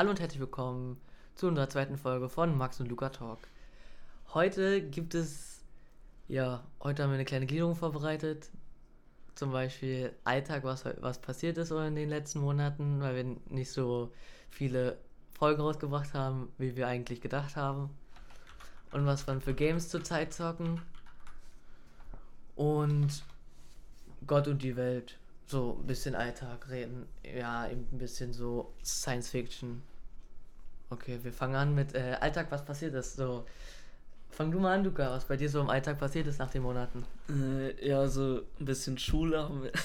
Hallo und herzlich willkommen zu unserer zweiten Folge von Max und Luca Talk. Heute gibt es, ja, heute haben wir eine kleine Gliederung vorbereitet. Zum Beispiel Alltag, was, was passiert ist in den letzten Monaten, weil wir nicht so viele Folgen rausgebracht haben, wie wir eigentlich gedacht haben. Und was wir für Games zurzeit zocken. Und Gott und die Welt so ein bisschen Alltag reden. Ja, eben ein bisschen so Science Fiction. Okay, wir fangen an mit äh, Alltag, was passiert ist. So, fang du mal an, Luca, was bei dir so im Alltag passiert ist nach den Monaten. Äh, ja, so ein bisschen Schule haben wir.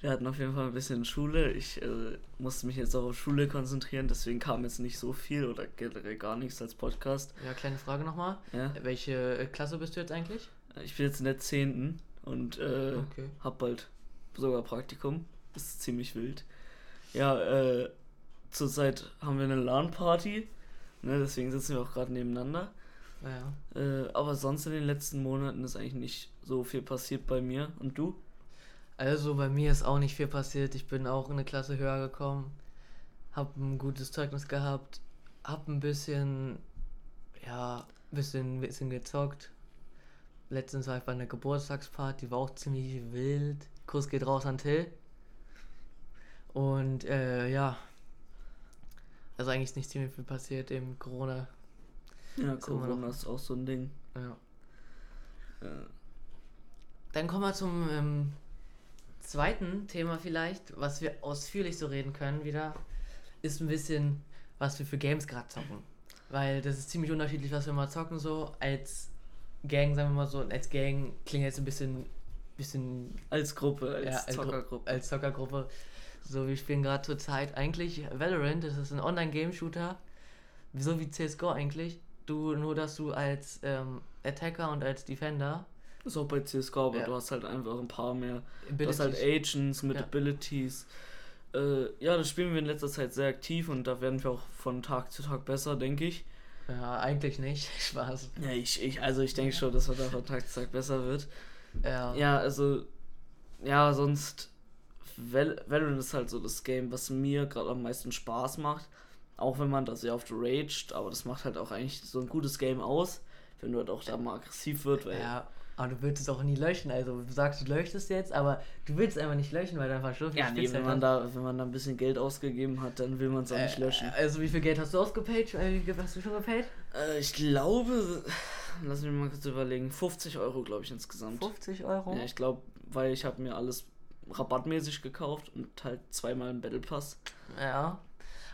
Wir hatten auf jeden Fall ein bisschen Schule. Ich äh, musste mich jetzt auch auf Schule konzentrieren, deswegen kam jetzt nicht so viel oder generell gar nichts als Podcast. Ja, kleine Frage nochmal. Ja? Welche äh, Klasse bist du jetzt eigentlich? Ich bin jetzt in der 10. und äh, okay. hab bald sogar Praktikum. Das ist ziemlich wild. Ja, äh, zurzeit haben wir eine LAN-Party. Ne, deswegen sitzen wir auch gerade nebeneinander. Ja. Äh, aber sonst in den letzten Monaten ist eigentlich nicht so viel passiert bei mir. Und du? Also bei mir ist auch nicht viel passiert. Ich bin auch in eine Klasse höher gekommen, hab ein gutes Zeugnis gehabt, hab ein bisschen, ja, ein bisschen, bisschen gezockt. Letztens war ich bei einer Geburtstagsparty, war auch ziemlich wild. Kuss geht raus an Till. Und äh, ja. Also eigentlich ist nicht ziemlich viel passiert im Corona. Ja, Corona ist auch so ein Ding. Ja. ja. Dann kommen wir zum ähm, zweiten Thema vielleicht, was wir ausführlich so reden können wieder, ist ein bisschen, was wir für Games gerade zocken. Weil das ist ziemlich unterschiedlich, was wir mal zocken so. Als Gang, sagen wir mal so, als Gang klingt jetzt ein bisschen bisschen als Gruppe, als ja, Zockergruppe. Als Zockergruppe. So, wir spielen gerade zur Zeit eigentlich Valorant, das ist ein Online-Game-Shooter, so wie CSGO eigentlich. Du, nur dass du als ähm, Attacker und als Defender. So auch bei CSGO, aber ja. du hast halt einfach ein paar mehr. Abilities. Du hast halt Agents mit ja. Abilities. Äh, ja, das spielen wir in letzter Zeit sehr aktiv und da werden wir auch von Tag zu Tag besser, denke ich. Ja, eigentlich nicht. Spaß. Ja, ich, ich, also ich denke schon, dass man da von Tag zu Tag besser wird. Ja. Ja, also, ja, sonst, Val Valorant ist halt so das Game, was mir gerade am meisten Spaß macht. Auch wenn man da sehr oft raged, aber das macht halt auch eigentlich so ein gutes Game aus, wenn du halt auch da mal aggressiv wird, weil. Ja. Aber du willst es auch nie löschen. Also du sagst, du löscht es jetzt, aber du willst es einfach nicht löschen, weil dann verschwunden Ja, nee, wenn man, da, wenn man da ein bisschen Geld ausgegeben hat, dann will man es auch äh, nicht löschen. Also wie viel Geld hast du ausgepayt? Äh, wie viel hast du schon gepayt? Äh, ich glaube, lass mich mal kurz überlegen, 50 Euro, glaube ich, insgesamt. 50 Euro? Ja, ich glaube, weil ich habe mir alles rabattmäßig gekauft und halt zweimal einen Battle Pass. Ja.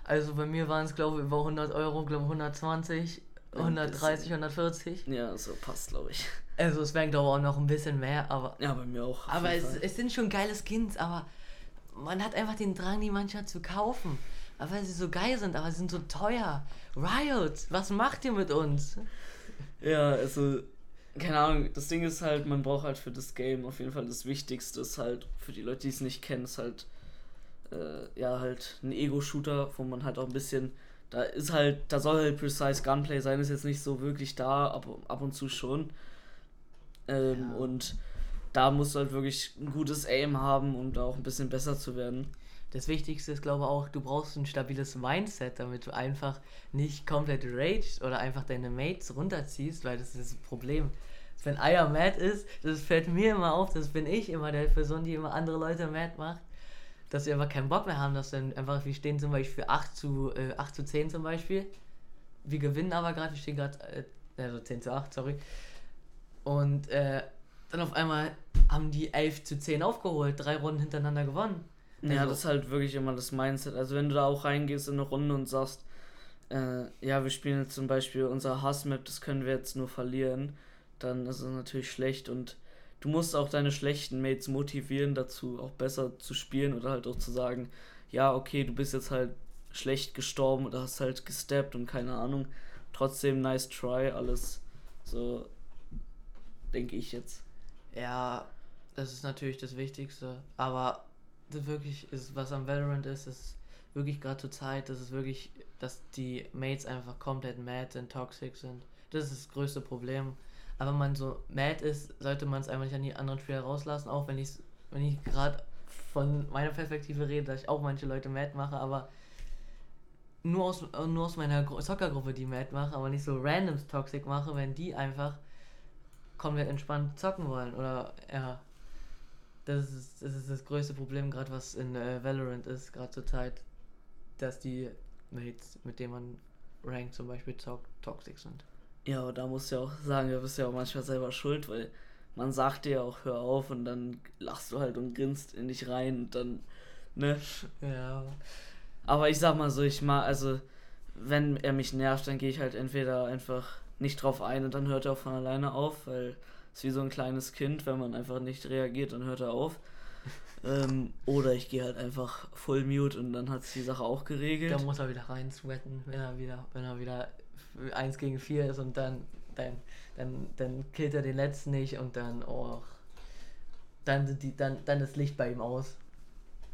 Also bei mir waren es, glaube ich, über 100 Euro, glaube 120, 130, 140. Ja, so passt, glaube ich. Also es wären, glaube ich, auch noch ein bisschen mehr, aber... Ja, bei mir auch. Aber es, es, sind schon geile Skins, aber man hat einfach den Drang, die manchmal zu kaufen. weil sie so geil sind, aber sie sind so teuer. Riot, was macht ihr mit uns? Ja, also, keine Ahnung, das Ding ist halt, man braucht halt für das Game auf jeden Fall das Wichtigste, ist halt, für die Leute, die es nicht kennen, ist halt, äh, ja, halt ein Ego-Shooter, wo man halt auch ein bisschen, da ist halt, da soll halt Precise Gunplay sein, ist jetzt nicht so wirklich da, ab, ab und zu schon. Ähm, ja. Und da musst du halt wirklich ein gutes Aim haben, um da auch ein bisschen besser zu werden das Wichtigste ist, glaube ich, auch, du brauchst ein stabiles Mindset, damit du einfach nicht komplett raged oder einfach deine Mates runterziehst, weil das ist das Problem. Wenn Eier mad ist, das fällt mir immer auf, das bin ich immer der Person, die immer andere Leute mad macht, dass sie einfach keinen Bock mehr haben, dass dann einfach, wir stehen zum Beispiel für 8 zu, äh, 8 zu 10 zum Beispiel. Wir gewinnen aber gerade, wir stehen gerade, äh, also 10 zu 8, sorry. Und äh, dann auf einmal haben die 11 zu 10 aufgeholt, drei Runden hintereinander gewonnen. Also, ja, das ist halt wirklich immer das Mindset. Also wenn du da auch reingehst in eine Runde und sagst, äh, ja, wir spielen jetzt zum Beispiel unser Hassmap, das können wir jetzt nur verlieren, dann ist es natürlich schlecht und du musst auch deine schlechten Mates motivieren dazu, auch besser zu spielen oder halt auch zu sagen, ja, okay, du bist jetzt halt schlecht gestorben oder hast halt gesteppt und keine Ahnung. Trotzdem nice try, alles so, denke ich jetzt. Ja, das ist natürlich das Wichtigste. Aber wirklich ist, was am Valorant ist, ist wirklich gerade zur Zeit, dass es wirklich, dass die Mates einfach komplett mad und toxic sind. Das ist das größte Problem. Aber wenn man so mad ist, sollte man es einfach nicht an die anderen Spieler rauslassen, auch wenn ich wenn ich gerade von meiner Perspektive rede, dass ich auch manche Leute mad mache, aber nur aus, nur aus meiner Zockergruppe die Mad mache, aber nicht so randoms toxic mache, wenn die einfach komplett entspannt zocken wollen. Oder ja. Das ist das, ist das größte Problem, gerade was in äh, Valorant ist, gerade zur Zeit, dass die Mates, mit denen man Rank zum Beispiel zockt, toxisch sind. Ja, aber da musst du ja auch sagen, du bist ja auch manchmal selber schuld, weil man sagt dir ja auch, hör auf und dann lachst du halt und grinst in dich rein und dann, ne? Ja. Aber ich sag mal so, ich mal, also, wenn er mich nervt, dann gehe ich halt entweder einfach nicht drauf ein und dann hört er auch von alleine auf, weil es wie so ein kleines Kind, wenn man einfach nicht reagiert, dann hört er auf. ähm, oder ich gehe halt einfach full mute und dann hat sich die Sache auch geregelt. Da muss er wieder rein sweaten, wenn er wieder, wenn er wieder 1 gegen 4 ist und dann, dann, dann, dann killt er den letzten nicht und dann, oh, dann sind die, dann, dann ist Licht bei ihm aus.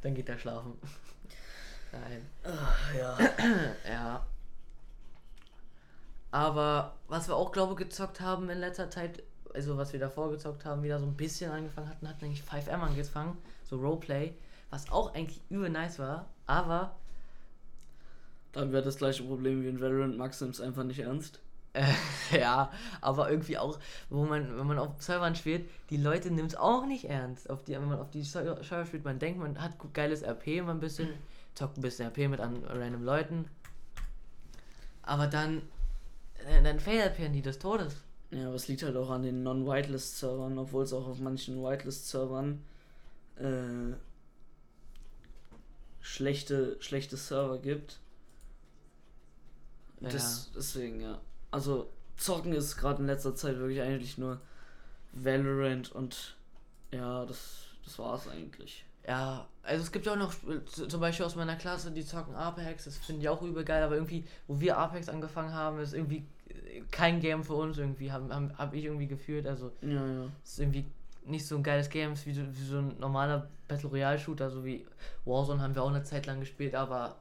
Dann geht er schlafen. Nein. Ach, ja. ja. Aber was wir auch, glaube ich, gezockt haben in letzter Zeit, also was wir davor gezockt haben, wieder so ein bisschen angefangen hatten, hatten eigentlich 5M angefangen, so Roleplay, was auch eigentlich übel nice war, aber. Dann wäre das gleiche Problem wie in Valorant, Max nimmt es einfach nicht ernst. Ja, aber irgendwie auch, wo man, wenn man auf Servern spielt, die Leute nimmt es auch nicht ernst. Auf die, wenn man auf die Server spielt, man denkt, man hat geiles RP, man ein bisschen, zockt ein bisschen RP mit an random Leuten. Aber dann, äh, dann failapairen die des Todes. Ja, aber es liegt halt auch an den Non-Whitelist-Servern, obwohl es auch auf manchen Whitelist-Servern äh, schlechte, schlechte Server gibt. Ja. Das, deswegen, ja. Also, zocken ist gerade in letzter Zeit wirklich eigentlich nur Valorant und ja, das, das war's eigentlich. Ja, also es gibt ja auch noch zum Beispiel aus meiner Klasse, die zocken Apex, das finde ich auch übel geil, aber irgendwie, wo wir Apex angefangen haben, ist irgendwie kein Game für uns irgendwie, habe hab, hab ich irgendwie gefühlt, also ja, ja. ist irgendwie nicht so ein geiles Game wie so, wie so ein normaler Battle Royale Shooter, so wie Warzone haben wir auch eine Zeit lang gespielt, aber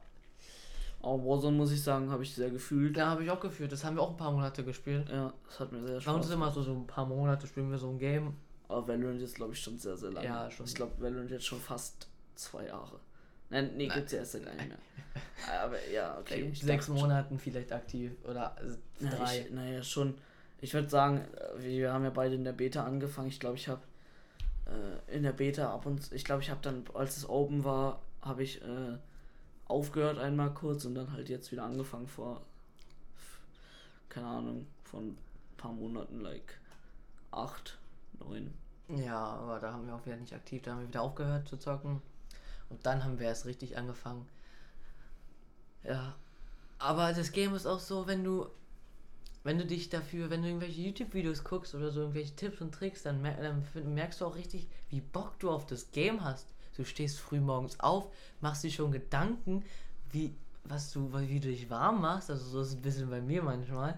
aber Warzone muss ich sagen, habe ich sehr gefühlt. Ja, habe ich auch gefühlt. Das haben wir auch ein paar Monate gespielt. Ja, das hat mir sehr Spaß. Bei uns ist immer so, so ein paar Monate spielen wir so ein Game. Aber Valorant ist, glaube ich, schon sehr, sehr lange. Ja, schon. Ich glaube, Valorant jetzt schon fast zwei Jahre. Nein, nee, gibt es ja erst gar nicht mehr. Aber ja, okay. Sechs Monaten vielleicht aktiv oder drei. Ja, ich, naja, schon. Ich würde sagen, wir haben ja beide in der Beta angefangen. Ich glaube, ich habe äh, in der Beta ab und ich glaube, ich habe dann, als es open war, habe ich äh, aufgehört einmal kurz und dann halt jetzt wieder angefangen vor, keine Ahnung, von ein paar Monaten, like acht, neun. Ja, aber da haben wir auch wieder nicht aktiv, da haben wir wieder aufgehört zu zocken. Und dann haben wir erst richtig angefangen. Ja. Aber das Game ist auch so, wenn du wenn du dich dafür, wenn du irgendwelche YouTube-Videos guckst oder so irgendwelche Tipps und Tricks, dann, mer dann, merkst du auch richtig, wie Bock du auf das Game hast. Du stehst früh morgens auf, machst dir schon Gedanken, wie, was du, wie du dich warm machst. Also so ist es ein bisschen bei mir manchmal.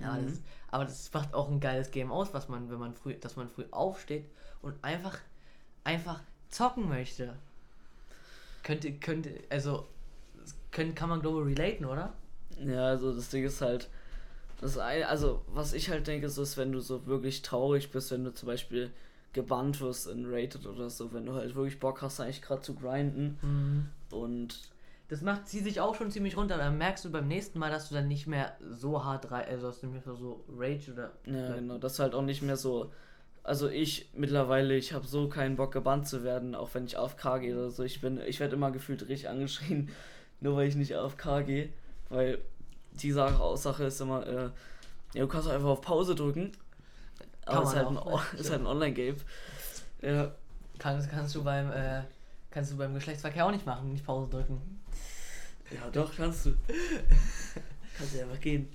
Ja, mhm. das, aber das macht auch ein geiles Game aus, was man, wenn man früh, dass man früh aufsteht und einfach, einfach zocken möchte. Könnte, könnte, also, können, kann man glaube ich relaten, oder? Ja, also das Ding ist halt, das eine, also was ich halt denke, ist, ist, wenn du so wirklich traurig bist, wenn du zum Beispiel gebannt wirst in Rated oder so, wenn du halt wirklich Bock hast, eigentlich gerade zu grinden. Mhm. Und das macht sie sich auch schon ziemlich runter. Dann merkst du beim nächsten Mal, dass du dann nicht mehr so hart rein, also dass du nicht mehr so Rage oder. Ja, genau, das halt auch nicht mehr so. Also ich mittlerweile, ich habe so keinen Bock gebannt zu werden, auch wenn ich auf K gehe oder so. Ich bin, ich werde immer gefühlt richtig angeschrien, nur weil ich nicht auf K gehe, weil die Sache, Aussage ist immer, äh, ja, du kannst einfach auf Pause drücken aber es ist halt, ein, ist halt ein Online-Game. Ja. Kannst, kannst du beim äh, kannst du beim Geschlechtsverkehr auch nicht machen, nicht Pause drücken. Ja, doch, kannst du. kannst du einfach gehen.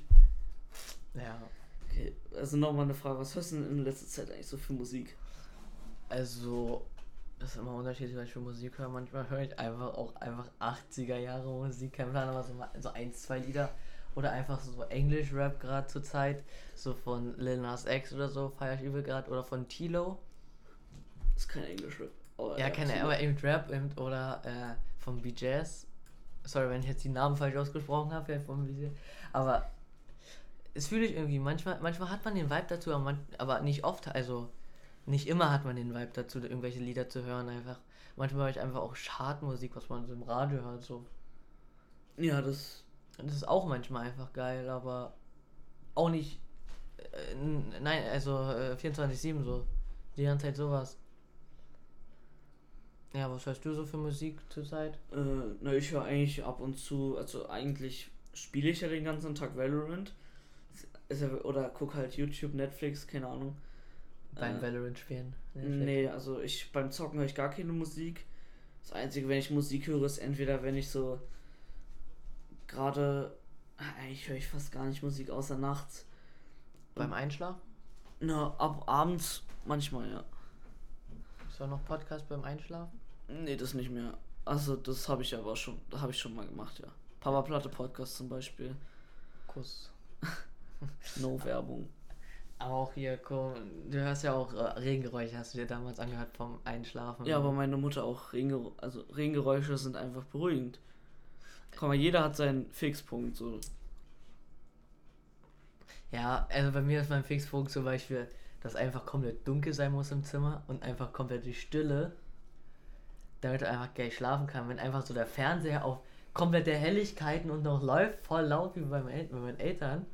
Ja. Okay, also nochmal eine Frage, was hörst du denn in letzter Zeit eigentlich so für Musik? Also, das ist immer unterschiedlich, was ich für Musik höre. Manchmal höre ich einfach auch einfach 80er Jahre Musik, kein Plan, aber so, so ein, zwei Lieder oder einfach so Englisch-Rap gerade zur Zeit. So von Lil Nas X oder so, feier ich übel gerade. Oder von Tilo. Das ist kein Englisch-Rap. Ja, keine, aber eben Rap eben, oder äh, von BJs. Sorry, wenn ich jetzt die Namen falsch ausgesprochen habe, ja, von BJs. Aber es fühle ich irgendwie. Manchmal, manchmal hat man den Vibe dazu, aber, man, aber nicht oft. Also nicht immer hat man den Vibe dazu, irgendwelche Lieder zu hören einfach. Manchmal höre ich einfach auch Chartmusik, was man so im Radio hört. So. Ja, das. Das ist auch manchmal einfach geil, aber auch nicht. Äh, nein, also äh, 24-7 so. Die ganze Zeit sowas. Ja, was hörst du so für Musik zurzeit? Äh, na, ich höre eigentlich ab und zu, also eigentlich spiele ich ja den ganzen Tag Valorant. Ja, oder guck halt YouTube, Netflix, keine Ahnung. Beim äh, Valorant spielen? Netflix. Nee, also ich beim Zocken höre ich gar keine Musik. Das Einzige, wenn ich Musik höre, ist entweder, wenn ich so gerade. Eigentlich höre ich fast gar nicht Musik außer nachts. Beim Einschlafen? Na, ab abends manchmal, ja. Ist da noch Podcast beim Einschlafen? Nee, das nicht mehr. Also, das habe ich aber schon, habe ich schon mal gemacht, ja. Papa Platte Podcast zum Beispiel. Kuss. no Werbung. Aber auch hier, komm, du hörst ja auch äh, Regengeräusche, hast du dir damals angehört vom Einschlafen. Ja, aber meine Mutter auch. Regengeräusche, also Regengeräusche sind einfach beruhigend. Guck mal, jeder hat seinen Fixpunkt, so. Ja, also bei mir ist mein Fixpunkt zum Beispiel, dass einfach komplett dunkel sein muss im Zimmer und einfach komplett die Stille, damit du einfach geil schlafen kann. Wenn einfach so der Fernseher auf komplette Helligkeiten und noch läuft, voll laut wie bei meinen Eltern,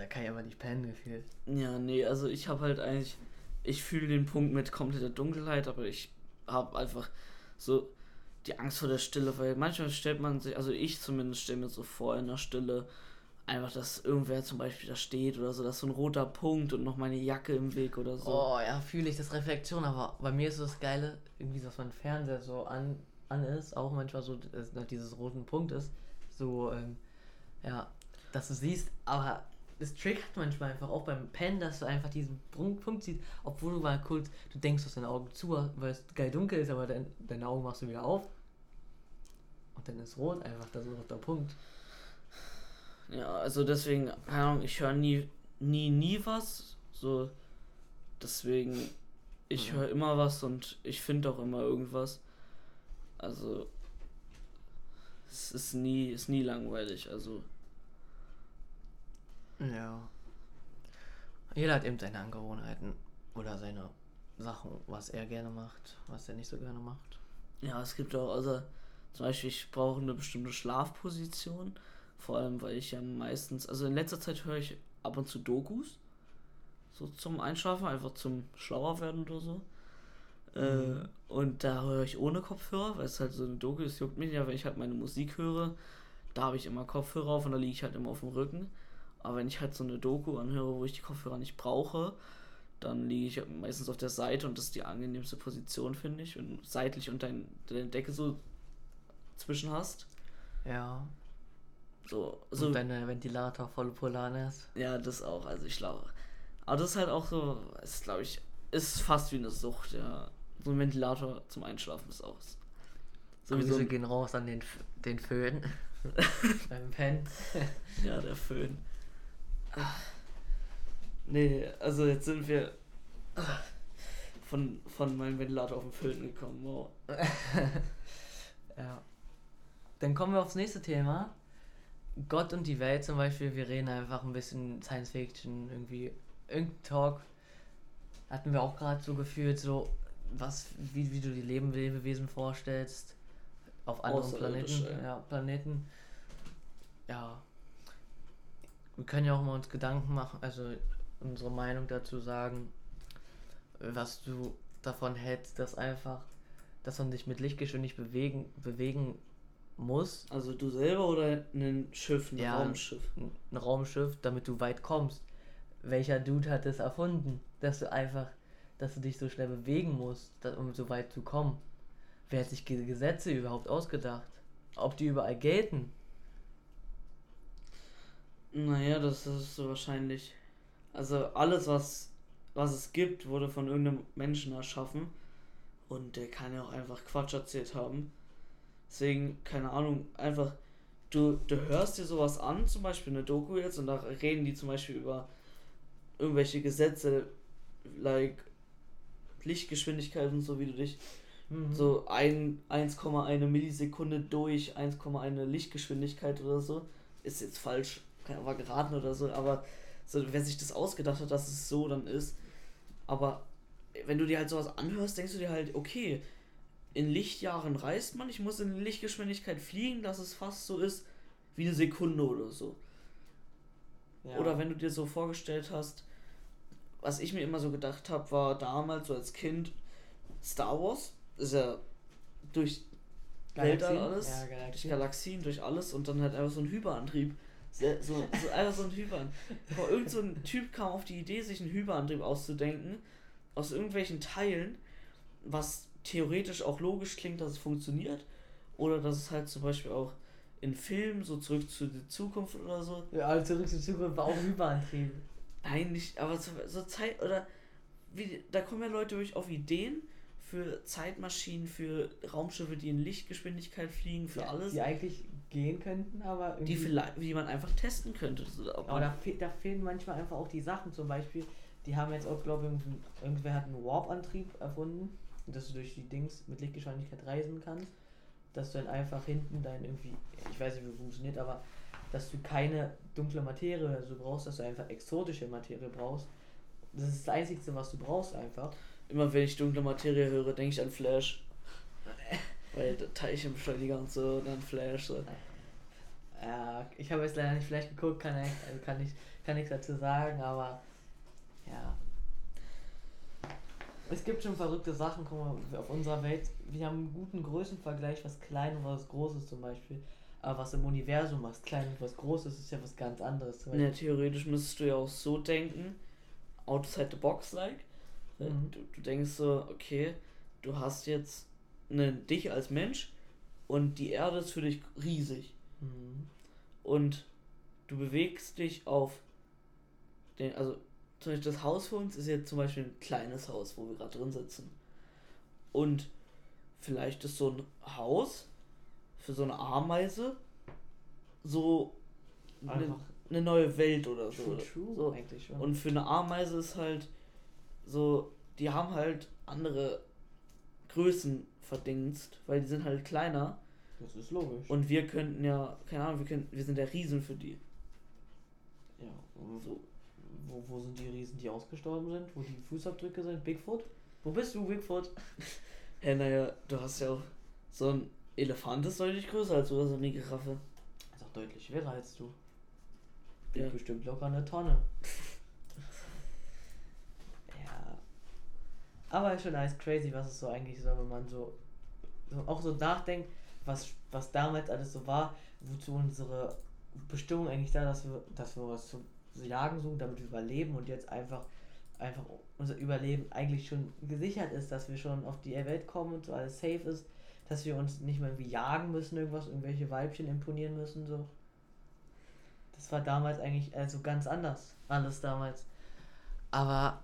da, kann ich aber nicht pennen gefühlt. Ja, nee, also ich habe halt eigentlich, ich fühle den Punkt mit kompletter Dunkelheit, aber ich habe einfach so die Angst vor der Stille, weil manchmal stellt man sich, also ich zumindest stelle mir so vor in der Stille, einfach, dass irgendwer zum Beispiel da steht oder so, dass so ein roter Punkt und noch meine Jacke im Weg oder so. Oh ja, fühle ich das Reflexion, aber bei mir ist das Geile, irgendwie, dass mein Fernseher so an, an ist, auch manchmal so, dass dieses roten Punkt ist, so, ähm, ja, dass du siehst, aber es triggert manchmal einfach auch beim Pen, dass du einfach diesen Punkt, siehst, obwohl du mal kurz, du denkst, dass deine Augen zu, weil es geil dunkel ist, aber dein, deine Augen machst du wieder auf und dann ist rot einfach da so der Punkt. Ja, also deswegen, keine Ahnung, ich höre nie, nie, nie was. So, deswegen, ich mhm. höre immer was und ich finde auch immer irgendwas. Also, es ist nie, ist nie langweilig, also. Ja. Jeder hat eben seine Angewohnheiten oder seine Sachen, was er gerne macht, was er nicht so gerne macht. Ja, es gibt auch, also zum Beispiel, ich brauche eine bestimmte Schlafposition vor allem, weil ich ja meistens, also in letzter Zeit höre ich ab und zu Dokus. So zum Einschlafen, einfach zum schlauer werden oder so. Äh, mhm. Äh, und da höre ich ohne Kopfhörer, weil es halt so eine Doku ist, juckt mich ja, wenn ich halt meine Musik höre, da habe ich immer Kopfhörer auf und da liege ich halt immer auf dem Rücken. Aber wenn ich halt so eine Doku anhöre, wo ich die Kopfhörer nicht brauche, dann liege ich meistens auf der Seite und das ist die angenehmste Position, finde ich. Und seitlich und dein, deine Decke so zwischen hast. Ja. So, so Und deine Ventilator voll Polar ist. Ja, das auch. Also ich glaube. Aber das ist halt auch so, ist glaube ich, ist fast wie eine Sucht, ja. So ein Ventilator zum Einschlafen ist auch. So Grüße so gehen raus an den, den Föhn. Beim Pen. ja, der Föhn. Nee, also jetzt sind wir von, von meinem Ventilator auf den Föhn gekommen. Wow. ja. Dann kommen wir aufs nächste Thema. Gott und die Welt zum Beispiel, wir reden einfach ein bisschen Science Fiction, irgendwie irgendein Talk hatten wir auch gerade so gefühlt, so was, wie, wie du die Leben Lebewesen vorstellst auf anderen Planeten. Ja, Planeten. Ja. Wir können ja auch mal uns Gedanken machen, also unsere Meinung dazu sagen, was du davon hältst, dass einfach, dass man sich mit Lichtgeschwindigkeit bewegen, bewegen muss. Also du selber oder ein Schiff, ein ja, Raumschiff? Ein Raumschiff, damit du weit kommst. Welcher Dude hat es erfunden, dass du einfach, dass du dich so schnell bewegen musst, um so weit zu kommen? Wer hat sich diese Gesetze überhaupt ausgedacht? Ob die überall gelten? Naja, das ist so wahrscheinlich. Also alles, was, was es gibt, wurde von irgendeinem Menschen erschaffen. Und der kann ja auch einfach Quatsch erzählt haben. Deswegen, keine Ahnung, einfach, du, du hörst dir sowas an, zum Beispiel eine Doku jetzt, und da reden die zum Beispiel über irgendwelche Gesetze, like Lichtgeschwindigkeit und so, wie du dich mhm. so 1,1 Millisekunde durch 1,1 Lichtgeschwindigkeit oder so, ist jetzt falsch, kann aber geraten oder so, aber so, wer sich das ausgedacht hat, dass es so dann ist, aber wenn du dir halt sowas anhörst, denkst du dir halt, okay, in Lichtjahren reist man. Ich muss in Lichtgeschwindigkeit fliegen, dass es fast so ist wie eine Sekunde oder so. Ja. Oder wenn du dir so vorgestellt hast, was ich mir immer so gedacht habe, war damals so als Kind Star Wars. Ist ja durch Weltall alles, ja, Galaxien. durch Galaxien, durch alles und dann halt einfach so ein Hyperantrieb. So, so, so einfach so ein Hyperantrieb. Irgend so ein Typ kam auf die Idee, sich einen Hyperantrieb auszudenken, aus irgendwelchen Teilen, was theoretisch auch logisch klingt, dass es funktioniert. Oder dass es halt zum Beispiel auch in Filmen, so zurück zu der Zukunft oder so. Ja, also zurück zur Zukunft war auch Hyperantrieb. Nein, nicht, aber so, so Zeit, oder wie, da kommen ja Leute wirklich auf Ideen für Zeitmaschinen, für Raumschiffe, die in Lichtgeschwindigkeit fliegen, für ja, alles. Die eigentlich gehen könnten, aber die vielleicht, die man einfach testen könnte. Aber da, fe da fehlen manchmal einfach auch die Sachen, zum Beispiel, die haben jetzt auch, glaube ich, irgendwer hat einen Warp-Antrieb erfunden, dass du durch die Dings mit Lichtgeschwindigkeit reisen kannst, dass du dann einfach hinten dein irgendwie, ich weiß nicht, wie es funktioniert, aber dass du keine dunkle Materie so brauchst, dass du einfach exotische Materie brauchst. Das ist das Einzige, was du brauchst einfach. Immer wenn ich dunkle Materie höre, denke ich an Flash. Weil Teilchenbeschleuniger und so, dann Flash. So. Ja, ich habe jetzt leider nicht Flash geguckt, kann, ich, also kann, ich, kann nichts dazu sagen, aber ja. Es gibt schon verrückte Sachen, guck mal, auf unserer Welt, wir haben einen guten Größenvergleich, was klein und was groß ist zum Beispiel. Aber was im Universum, was klein und was groß ist, ist ja was ganz anderes. Ja, theoretisch müsstest du ja auch so denken, outside the box like. Mhm. Du, du denkst so, okay, du hast jetzt eine, dich als Mensch und die Erde ist für dich riesig. Mhm. Und du bewegst dich auf den, also zum Beispiel das Haus für uns ist jetzt zum Beispiel ein kleines Haus, wo wir gerade drin sitzen. Und vielleicht ist so ein Haus für so eine Ameise so eine, eine neue Welt oder so. True, true, so. Eigentlich schon. Und für eine Ameise ist halt so, die haben halt andere Größen verdingst, weil die sind halt kleiner. Das ist logisch. Und wir könnten ja, keine Ahnung, wir, können, wir sind der Riesen für die. Ja, so. Wo, wo sind die Riesen, die ausgestorben sind? Wo die Fußabdrücke sind? Bigfoot? Wo bist du, Bigfoot? ja, naja, du hast ja auch so ein Elefant ist deutlich größer als du, oder so eine Giraffe. Ist auch deutlich schwerer als du. Ja. bestimmt locker eine Tonne. ja. Aber schon alles crazy, was es so eigentlich so, wenn man so, so auch so nachdenkt, was, was damals alles so war, wozu unsere Bestimmung eigentlich da, dass wir, dass wir was zu jagen suchen, damit wir überleben und jetzt einfach einfach unser Überleben eigentlich schon gesichert ist, dass wir schon auf die Welt kommen und so alles safe ist, dass wir uns nicht mehr irgendwie jagen müssen, irgendwas, irgendwelche Weibchen imponieren müssen, so. Das war damals eigentlich also ganz anders, alles damals. Aber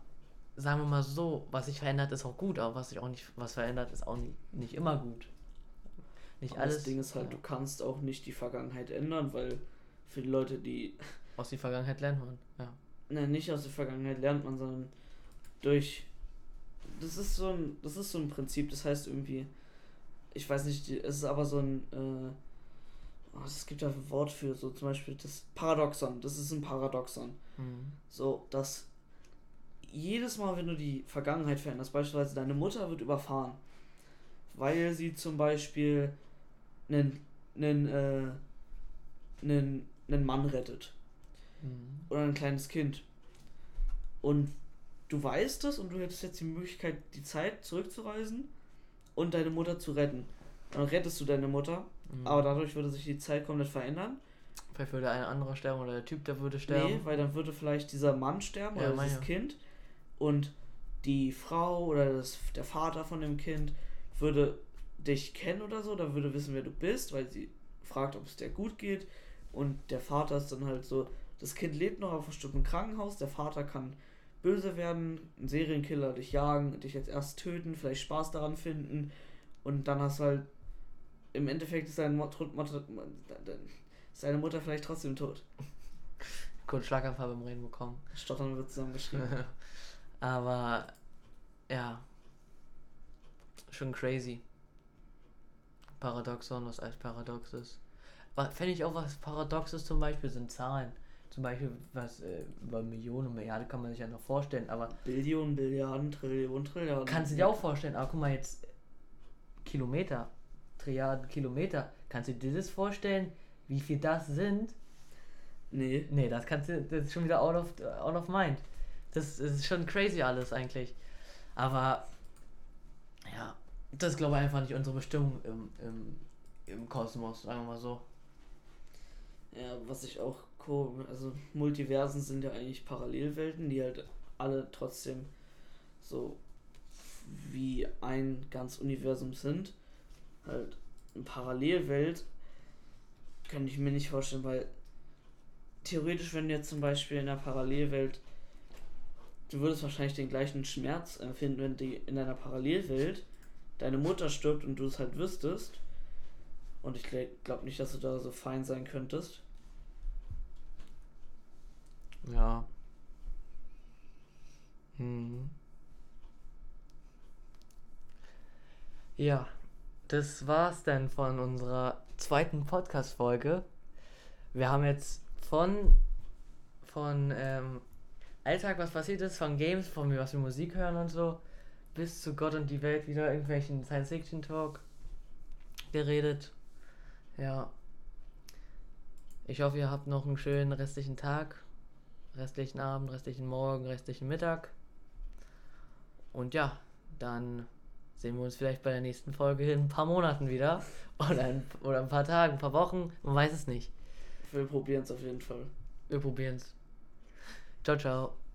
sagen wir mal so, was sich verändert, ist auch gut, aber was sich auch nicht, was verändert, ist auch nicht, nicht immer gut. Nicht aber alles. Das Ding ist halt, ja. du kannst auch nicht die Vergangenheit ändern, weil für die Leute, die. Aus der Vergangenheit lernt man, ja. Nein, nicht aus der Vergangenheit lernt man, sondern durch. Das ist so ein, das ist so ein Prinzip, das heißt irgendwie, ich weiß nicht, es ist aber so ein, äh, oh, es gibt ja ein Wort für, so zum Beispiel das Paradoxon, das ist ein Paradoxon. Mhm. So, dass jedes Mal, wenn du die Vergangenheit veränderst, beispielsweise deine Mutter wird überfahren, weil sie zum Beispiel einen, einen, äh, einen, einen Mann rettet. Mhm. Oder ein kleines Kind. Und du weißt es und du hättest jetzt die Möglichkeit, die Zeit zurückzureisen und deine Mutter zu retten. Dann rettest du deine Mutter, mhm. aber dadurch würde sich die Zeit komplett verändern. Vielleicht würde ein anderer sterben oder der Typ, der würde sterben. Nee, weil dann würde vielleicht dieser Mann sterben ja, oder dieses Kind und die Frau oder das, der Vater von dem Kind würde dich kennen oder so, da würde wissen, wer du bist, weil sie fragt, ob es dir gut geht und der Vater ist dann halt so, das Kind lebt noch auf einem Krankenhaus, der Vater kann böse werden, ein Serienkiller dich jagen, dich jetzt erst töten, vielleicht Spaß daran finden und dann hast du halt im Endeffekt ist deine Mutter, seine Mutter vielleicht trotzdem tot. Kurz Schlaganfall beim Reden bekommen. Stottern wird zusammengeschrieben. Aber ja, schon crazy. Paradoxon, was als paradox ist. Fände ich auch was Paradoxes zum Beispiel sind Zahlen zum Beispiel was äh, über Millionen, Milliarden kann man sich ja noch vorstellen, aber. Billionen, Billiarden, Trillionen, Trilliarden. Kannst du dir auch vorstellen, aber guck mal jetzt, Kilometer. Trilliarden Kilometer. Kannst du dir das vorstellen, wie viel das sind? Nee. Nee, das kannst du, das ist schon wieder out of, out of mind. Das, ist schon crazy alles eigentlich. Aber, ja, das ist glaube ich einfach nicht unsere Bestimmung im, im, im Kosmos, sagen wir mal so. Ja, was ich auch komisch, also Multiversen sind ja eigentlich Parallelwelten, die halt alle trotzdem so wie ein ganz Universum sind. Halt eine Parallelwelt kann ich mir nicht vorstellen, weil theoretisch, wenn du jetzt zum Beispiel in einer Parallelwelt, du würdest wahrscheinlich den gleichen Schmerz empfinden, wenn die in einer Parallelwelt deine Mutter stirbt und du es halt wüsstest. Und ich glaube nicht, dass du da so fein sein könntest. Ja. Hm. Ja, das war's dann von unserer zweiten Podcast-Folge. Wir haben jetzt von, von ähm, Alltag, was passiert ist, von Games, von was wir Musik hören und so, bis zu Gott und die Welt wieder irgendwelchen Science-Fiction-Talk geredet. Ja. Ich hoffe, ihr habt noch einen schönen restlichen Tag, restlichen Abend, restlichen Morgen, restlichen Mittag. Und ja, dann sehen wir uns vielleicht bei der nächsten Folge in ein paar Monaten wieder. Oder ein, oder ein paar Tagen, ein paar Wochen. Man weiß es nicht. Wir probieren es auf jeden Fall. Wir probieren es. Ciao, ciao.